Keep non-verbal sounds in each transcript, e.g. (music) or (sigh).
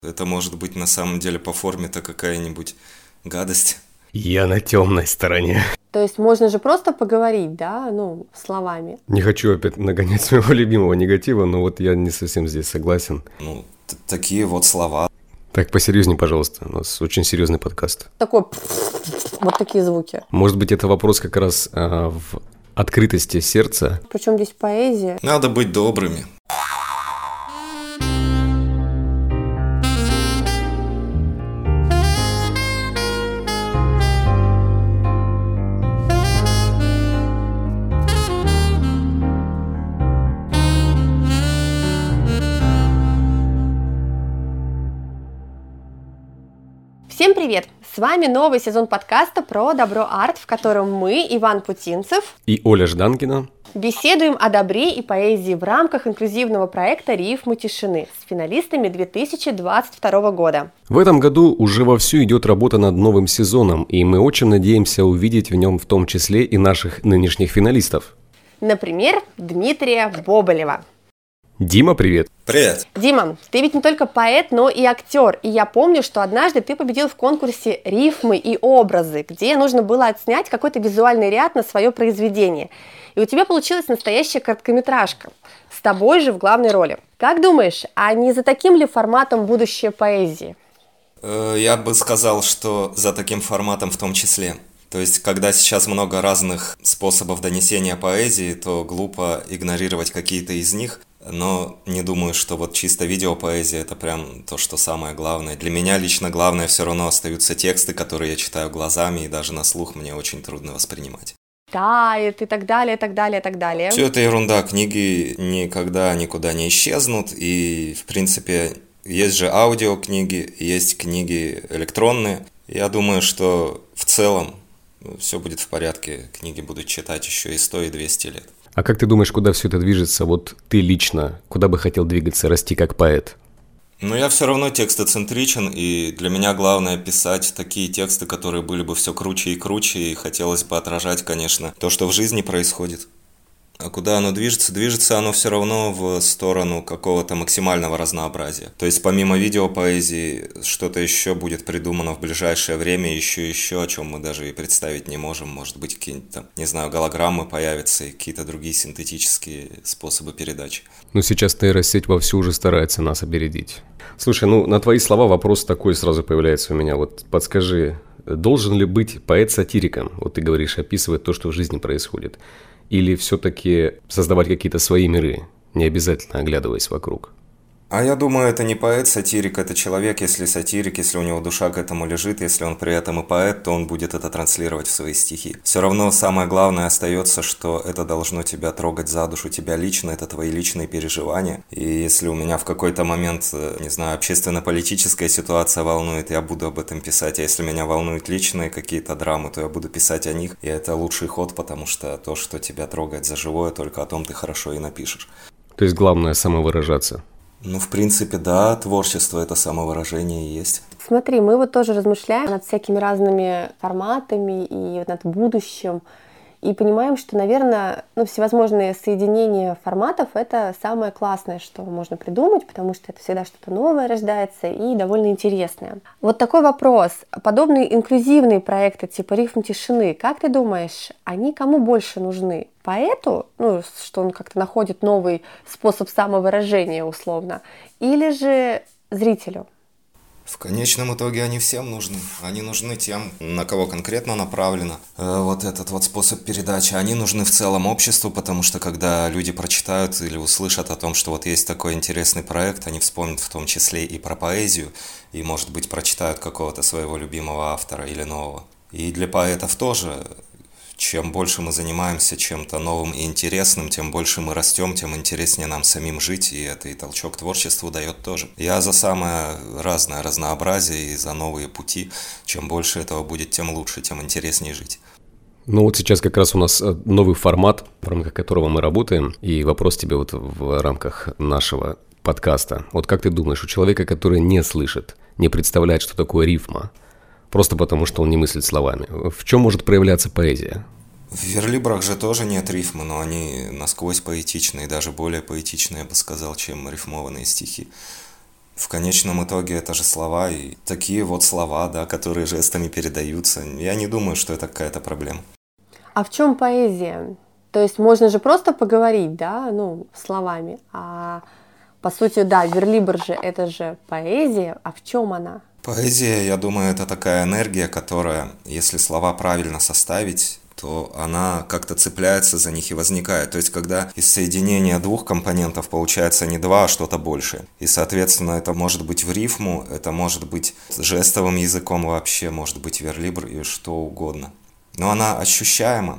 Это может быть на самом деле по форме-то какая-нибудь гадость. Я на темной стороне. То есть можно же просто поговорить, да, ну, словами. Не хочу опять нагонять своего любимого негатива, но вот я не совсем здесь согласен. Ну, такие вот слова. Так, посерьезнее, пожалуйста. У нас очень серьезный подкаст. Такой вот такие звуки. Может быть, это вопрос как раз а, в открытости сердца. Причем здесь поэзия. Надо быть добрыми. С вами новый сезон подкаста про добро арт, в котором мы, Иван Путинцев и Оля Жданкина, беседуем о добре и поэзии в рамках инклюзивного проекта «Рифмы тишины» с финалистами 2022 года. В этом году уже вовсю идет работа над новым сезоном, и мы очень надеемся увидеть в нем в том числе и наших нынешних финалистов. Например, Дмитрия Боболева. Дима, привет. Привет. Дима, ты ведь не только поэт, но и актер. И я помню, что однажды ты победил в конкурсе «Рифмы и образы», где нужно было отснять какой-то визуальный ряд на свое произведение. И у тебя получилась настоящая короткометражка. С тобой же в главной роли. Как думаешь, а не за таким ли форматом будущее поэзии? Э, я бы сказал, что за таким форматом в том числе. То есть, когда сейчас много разных способов донесения поэзии, то глупо игнорировать какие-то из них но не думаю, что вот чисто видеопоэзия это прям то, что самое главное. Для меня лично главное все равно остаются тексты, которые я читаю глазами, и даже на слух мне очень трудно воспринимать. Тает и так далее, и так далее, и так далее. Все это ерунда, книги никогда никуда не исчезнут, и, в принципе, есть же аудиокниги, есть книги электронные. Я думаю, что в целом все будет в порядке, книги будут читать еще и 100, и 200 лет. А как ты думаешь, куда все это движется? Вот ты лично, куда бы хотел двигаться, расти как поэт? Ну, я все равно текстоцентричен, и для меня главное писать такие тексты, которые были бы все круче и круче, и хотелось бы отражать, конечно, то, что в жизни происходит. А куда оно движется? Движется оно все равно в сторону какого-то максимального разнообразия. То есть помимо видеопоэзии что-то еще будет придумано в ближайшее время, еще еще, о чем мы даже и представить не можем. Может быть, какие-нибудь там, не знаю, голограммы появятся и какие-то другие синтетические способы передачи. Ну, сейчас нейросеть вовсю уже старается нас опередить. Слушай, ну, на твои слова вопрос такой сразу появляется у меня. Вот подскажи, должен ли быть поэт сатириком? Вот ты говоришь, описывать то, что в жизни происходит или все-таки создавать какие-то свои миры, не обязательно оглядываясь вокруг? А я думаю, это не поэт, сатирик, это человек, если сатирик, если у него душа к этому лежит, если он при этом и поэт, то он будет это транслировать в свои стихи. Все равно самое главное остается, что это должно тебя трогать за душу, тебя лично, это твои личные переживания. И если у меня в какой-то момент, э, не знаю, общественно-политическая ситуация волнует, я буду об этом писать. А если меня волнуют личные какие-то драмы, то я буду писать о них. И это лучший ход, потому что то, что тебя трогает за живое, только о том ты хорошо и напишешь. То есть главное самовыражаться. Ну, в принципе, да, творчество – это самовыражение есть. Смотри, мы вот тоже размышляем над всякими разными форматами и над будущим и понимаем, что, наверное, ну, всевозможные соединения форматов — это самое классное, что можно придумать, потому что это всегда что-то новое рождается и довольно интересное. Вот такой вопрос. Подобные инклюзивные проекты типа «Рифм тишины», как ты думаешь, они кому больше нужны? Поэту, ну, что он как-то находит новый способ самовыражения условно, или же зрителю? В конечном итоге они всем нужны. Они нужны тем, на кого конкретно направлено э, вот этот вот способ передачи. Они нужны в целом обществу, потому что когда люди прочитают или услышат о том, что вот есть такой интересный проект, они вспомнят в том числе и про поэзию, и, может быть, прочитают какого-то своего любимого автора или нового. И для поэтов тоже чем больше мы занимаемся чем-то новым и интересным, тем больше мы растем, тем интереснее нам самим жить, и это и толчок творчеству дает тоже. Я за самое разное разнообразие и за новые пути. Чем больше этого будет, тем лучше, тем интереснее жить. Ну вот сейчас как раз у нас э, новый формат, в рамках которого мы работаем, и вопрос тебе вот в рамках нашего подкаста. Вот как ты думаешь, у человека, который не слышит, не представляет, что такое рифма, просто потому что он не мыслит словами. В чем может проявляться поэзия? В верлибрах же тоже нет рифмы, но они насквозь поэтичные, даже более поэтичные, я бы сказал, чем рифмованные стихи. В конечном итоге это же слова и такие вот слова, да, которые жестами передаются. Я не думаю, что это какая-то проблема. А в чем поэзия? То есть можно же просто поговорить, да, ну, словами, а по сути, да, верлибр же это же поэзия, а в чем она? Поэзия, я думаю, это такая энергия, которая, если слова правильно составить, то она как-то цепляется за них и возникает. То есть, когда из соединения двух компонентов получается не два, а что-то больше. И, соответственно, это может быть в рифму, это может быть жестовым языком вообще, может быть верлибр и что угодно. Но она ощущаема.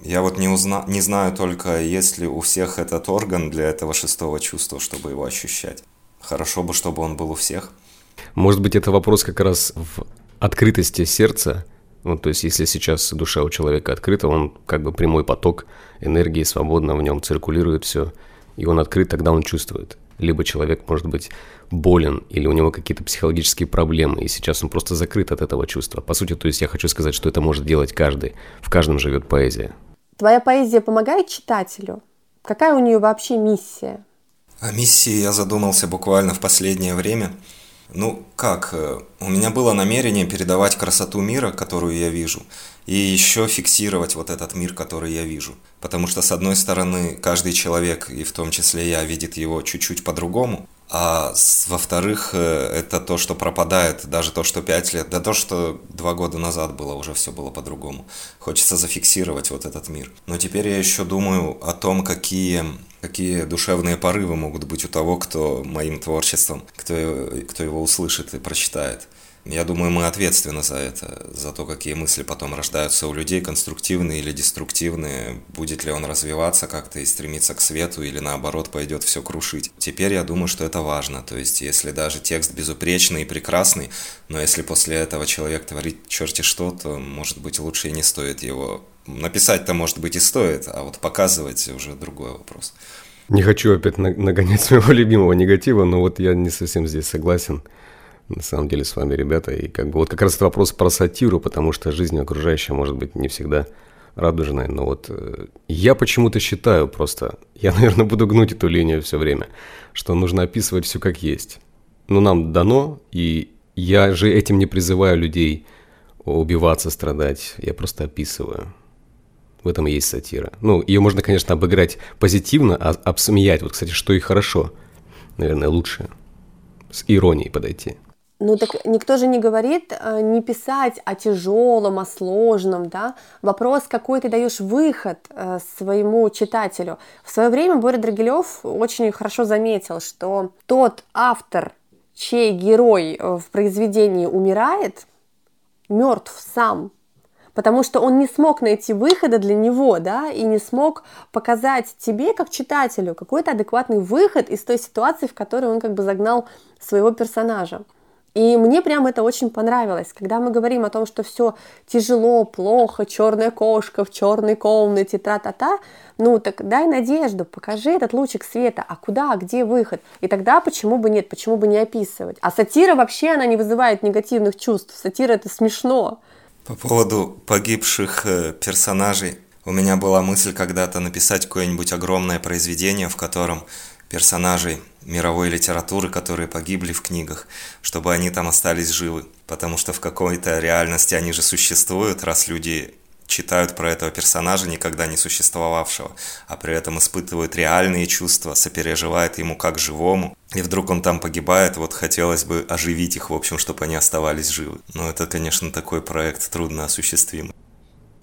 Я вот не, узна... не знаю только, есть ли у всех этот орган для этого шестого чувства, чтобы его ощущать. Хорошо бы, чтобы он был у всех. Может быть, это вопрос как раз в открытости сердца. Ну, то есть, если сейчас душа у человека открыта, он как бы прямой поток энергии, свободно в нем циркулирует все, и он открыт, тогда он чувствует. Либо человек может быть болен, или у него какие-то психологические проблемы, и сейчас он просто закрыт от этого чувства. По сути, то есть я хочу сказать, что это может делать каждый. В каждом живет поэзия. Твоя поэзия помогает читателю? Какая у нее вообще миссия? О миссии я задумался буквально в последнее время – ну, как? Э, у меня было намерение передавать красоту мира, которую я вижу, и еще фиксировать вот этот мир, который я вижу. Потому что, с одной стороны, каждый человек, и в том числе я, видит его чуть-чуть по-другому, а во-вторых, э, это то, что пропадает, даже то, что пять лет, да то, что два года назад было, уже все было по-другому. Хочется зафиксировать вот этот мир. Но теперь я еще думаю о том, какие, какие душевные порывы могут быть у того, кто моим творчеством, кто, кто его услышит и прочитает. Я думаю, мы ответственны за это, за то, какие мысли потом рождаются у людей, конструктивные или деструктивные, будет ли он развиваться как-то и стремиться к свету, или наоборот пойдет все крушить. Теперь я думаю, что это важно, то есть если даже текст безупречный и прекрасный, но если после этого человек творит черти что, то, может быть, лучше и не стоит его Написать-то, может быть, и стоит, а вот показывать уже другой вопрос. Не хочу опять нагонять своего любимого негатива, но вот я не совсем здесь согласен на самом деле с вами, ребята. И как бы вот как раз это вопрос про сатиру, потому что жизнь окружающая может быть не всегда радужная. Но вот э, я почему-то считаю просто, (laughs) я, наверное, буду гнуть эту линию все время, что нужно описывать все как есть. Ну, нам дано, и я же этим не призываю людей убиваться, страдать. Я просто описываю. В этом и есть сатира. Ну, ее можно, конечно, обыграть позитивно, а обсмеять. Вот, кстати, что и хорошо. Наверное, лучше. С иронией подойти. Ну так никто же не говорит э, не писать о тяжелом, о сложном, да. Вопрос, какой ты даешь выход э, своему читателю. В свое время Боря Драгилев очень хорошо заметил, что тот автор, чей герой э, в произведении умирает, мертв сам, потому что он не смог найти выхода для него, да, и не смог показать тебе, как читателю, какой-то адекватный выход из той ситуации, в которой он как бы загнал своего персонажа. И мне прям это очень понравилось, когда мы говорим о том, что все тяжело, плохо, черная кошка в черной комнате, тра-та-та, ну так дай надежду, покажи этот лучик света, а куда, где выход? И тогда почему бы нет, почему бы не описывать? А сатира вообще, она не вызывает негативных чувств, сатира это смешно. По поводу погибших э, персонажей, у меня была мысль когда-то написать какое-нибудь огромное произведение, в котором персонажей мировой литературы, которые погибли в книгах, чтобы они там остались живы. Потому что в какой-то реальности они же существуют, раз люди читают про этого персонажа, никогда не существовавшего, а при этом испытывают реальные чувства, сопереживают ему как живому. И вдруг он там погибает, вот хотелось бы оживить их, в общем, чтобы они оставались живы. Но это, конечно, такой проект трудно осуществимый.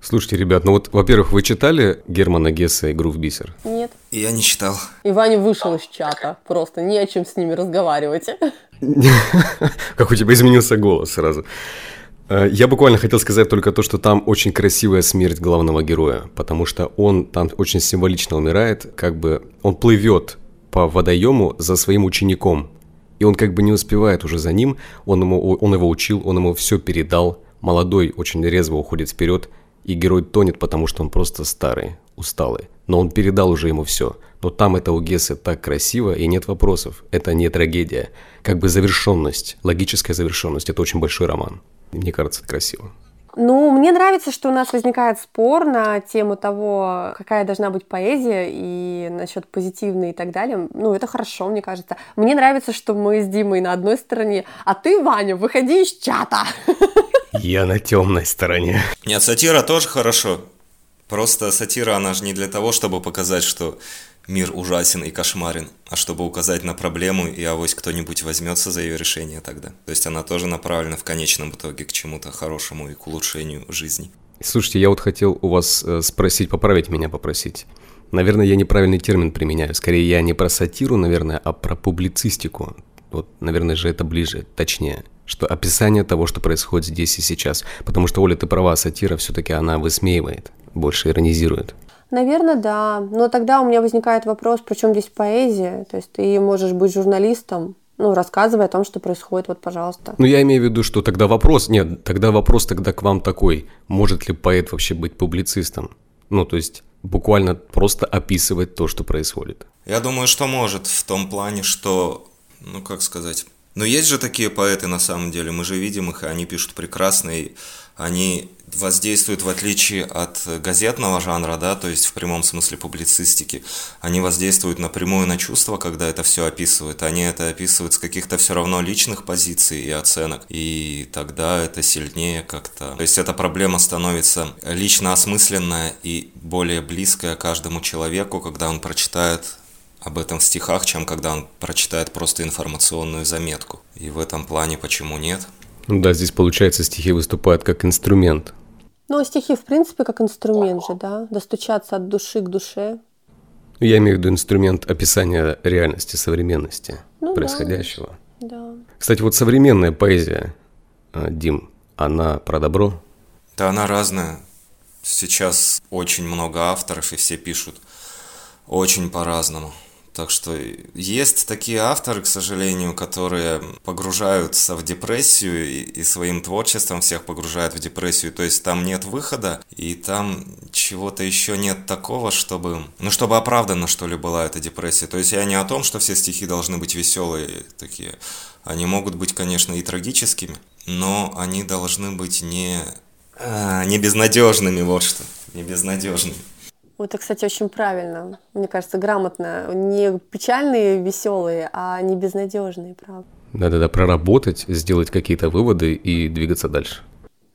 Слушайте, ребят, ну вот, во-первых, вы читали Германа Гесса «Игру в бисер»? Нет. Я не читал. И Ваня вышел из чата, просто не о чем с ними разговаривать. (laughs) Как у тебя изменился голос сразу. Э, я буквально хотел сказать только то, что там очень красивая смерть главного героя, потому что он там очень символично умирает, как бы он плывет по водоему за своим учеником, и он как бы не успевает уже за ним, он, ему, он его учил, он ему все передал, молодой очень резво уходит вперед, и герой тонет, потому что он просто старый, усталый. Но он передал уже ему все. Но там это у Гессы так красиво, и нет вопросов. Это не трагедия. Как бы завершенность, логическая завершенность. Это очень большой роман. Мне кажется, это красиво. Ну, мне нравится, что у нас возникает спор на тему того, какая должна быть поэзия и насчет позитивной и так далее. Ну, это хорошо, мне кажется. Мне нравится, что мы с Димой на одной стороне, а ты, Ваня, выходи из чата. Я на темной стороне. Нет, сатира тоже хорошо. Просто сатира, она же не для того, чтобы показать, что мир ужасен и кошмарен, а чтобы указать на проблему, и авось кто-нибудь возьмется за ее решение тогда. То есть она тоже направлена в конечном итоге к чему-то хорошему и к улучшению жизни. Слушайте, я вот хотел у вас э, спросить, поправить меня попросить. Наверное, я неправильный термин применяю. Скорее, я не про сатиру, наверное, а про публицистику. Вот, наверное же, это ближе, точнее. Что описание того, что происходит здесь и сейчас. Потому что, Оля, ты права, сатира все-таки она высмеивает, больше иронизирует. Наверное, да. Но тогда у меня возникает вопрос, при чем здесь поэзия? То есть ты можешь быть журналистом, ну, рассказывай о том, что происходит, вот, пожалуйста. Ну, я имею в виду, что тогда вопрос, нет, тогда вопрос тогда к вам такой, может ли поэт вообще быть публицистом? Ну, то есть буквально просто описывать то, что происходит. Я думаю, что может, в том плане, что, ну, как сказать, но есть же такие поэты на самом деле, мы же видим их, и они пишут прекрасно, и они воздействуют в отличие от газетного жанра, да, то есть в прямом смысле публицистики, они воздействуют напрямую на чувства, когда это все описывают. Они это описывают с каких-то все равно личных позиций и оценок, и тогда это сильнее как-то. То есть эта проблема становится лично осмысленная и более близкая каждому человеку, когда он прочитает об этом в стихах, чем когда он прочитает просто информационную заметку. И в этом плане почему нет? Ну да, здесь получается стихи выступают как инструмент. Ну, а стихи, в принципе, как инструмент же, да? Достучаться от души к душе. Я имею в виду инструмент описания реальности, современности ну, происходящего. Да. да. Кстати, вот современная поэзия, а, Дим, она про добро? Да, она разная. Сейчас очень много авторов, и все пишут очень по-разному. Так что есть такие авторы, к сожалению, которые погружаются в депрессию и, своим творчеством всех погружают в депрессию. То есть там нет выхода, и там чего-то еще нет такого, чтобы, ну, чтобы оправдано, что ли, была эта депрессия. То есть я не о том, что все стихи должны быть веселые такие. Они могут быть, конечно, и трагическими, но они должны быть не, а, не безнадежными, вот что, не безнадежными. Это, кстати, очень правильно. Мне кажется, грамотно. Не печальные, веселые, а не безнадежные, правда. Да-да-да, проработать, сделать какие-то выводы и двигаться дальше.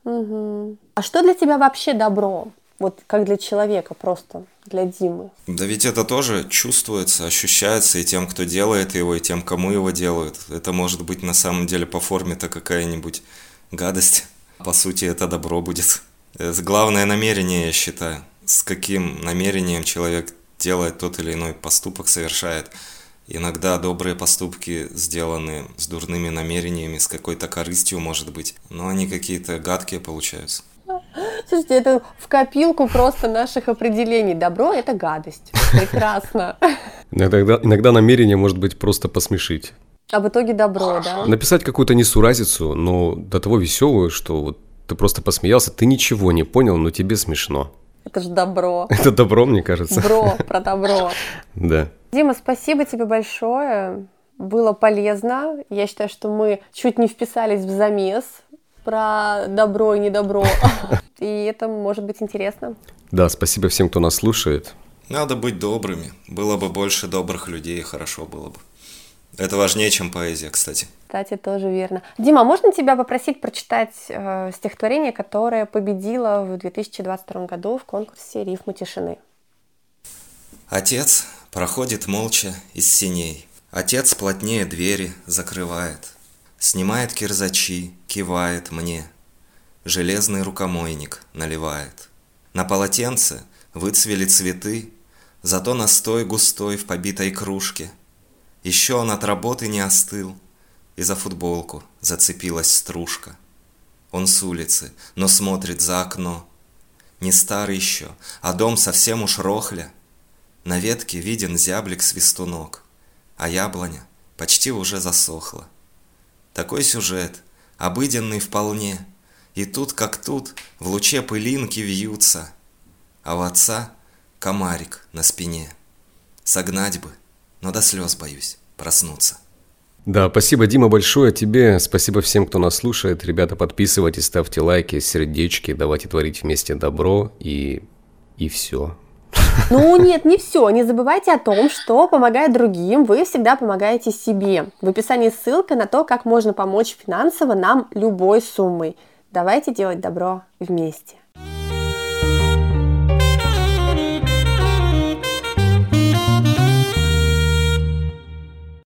Угу. А что для тебя вообще добро? Вот как для человека просто, для Димы. Да ведь это тоже чувствуется, ощущается и тем, кто делает его, и тем, кому его делают. Это может быть на самом деле по форме-то какая-нибудь гадость. По сути, это добро будет. Это главное намерение, я считаю с каким намерением человек делает тот или иной поступок, совершает. Иногда добрые поступки сделаны с дурными намерениями, с какой-то корыстью, может быть, но они какие-то гадкие получаются. Слушайте, это в копилку просто наших определений. Добро – это гадость. Прекрасно. (laughs) Иногда, иногда намерение может быть просто посмешить. А в итоге добро, да? Написать какую-то несуразицу, но до того веселую, что вот ты просто посмеялся, ты ничего не понял, но тебе смешно. Это же добро. (laughs) Это добро, мне кажется. Бро, (laughs) про добро. Да. Дима, спасибо тебе большое. Было полезно. Я считаю, что мы чуть не вписались в замес про добро и недобро. (laughs) И это может быть интересно. Да, спасибо всем, кто нас слушает. Надо быть добрыми. Было бы больше добрых людей, хорошо было бы. Это важнее, чем поэзия, кстати. Кстати, тоже верно. Дима, можно тебя попросить прочитать э, стихотворение, которое победило в 2022 году в конкурсе «Рифмы тишины»? Отец проходит молча из синей. Отец плотнее двери закрывает. Снимает кирзачи, кивает мне. Железный рукомойник наливает. На полотенце выцвели цветы, Зато настой густой в побитой кружке – еще он от работы не остыл, и за футболку зацепилась стружка. Он с улицы, но смотрит за окно. Не старый еще, а дом совсем уж рохля. На ветке виден зяблик-свистунок, а яблоня почти уже засохла. Такой сюжет, обыденный вполне, и тут как тут в луче пылинки вьются, а у отца комарик на спине. Согнать бы, но до слез боюсь проснуться. Да, спасибо, Дима, большое тебе. Спасибо всем, кто нас слушает. Ребята, подписывайтесь, ставьте лайки, сердечки, давайте творить вместе добро и... и все. Ну нет, не все. Не забывайте о том, что помогая другим, вы всегда помогаете себе. В описании ссылка на то, как можно помочь финансово нам любой суммой. Давайте делать добро вместе.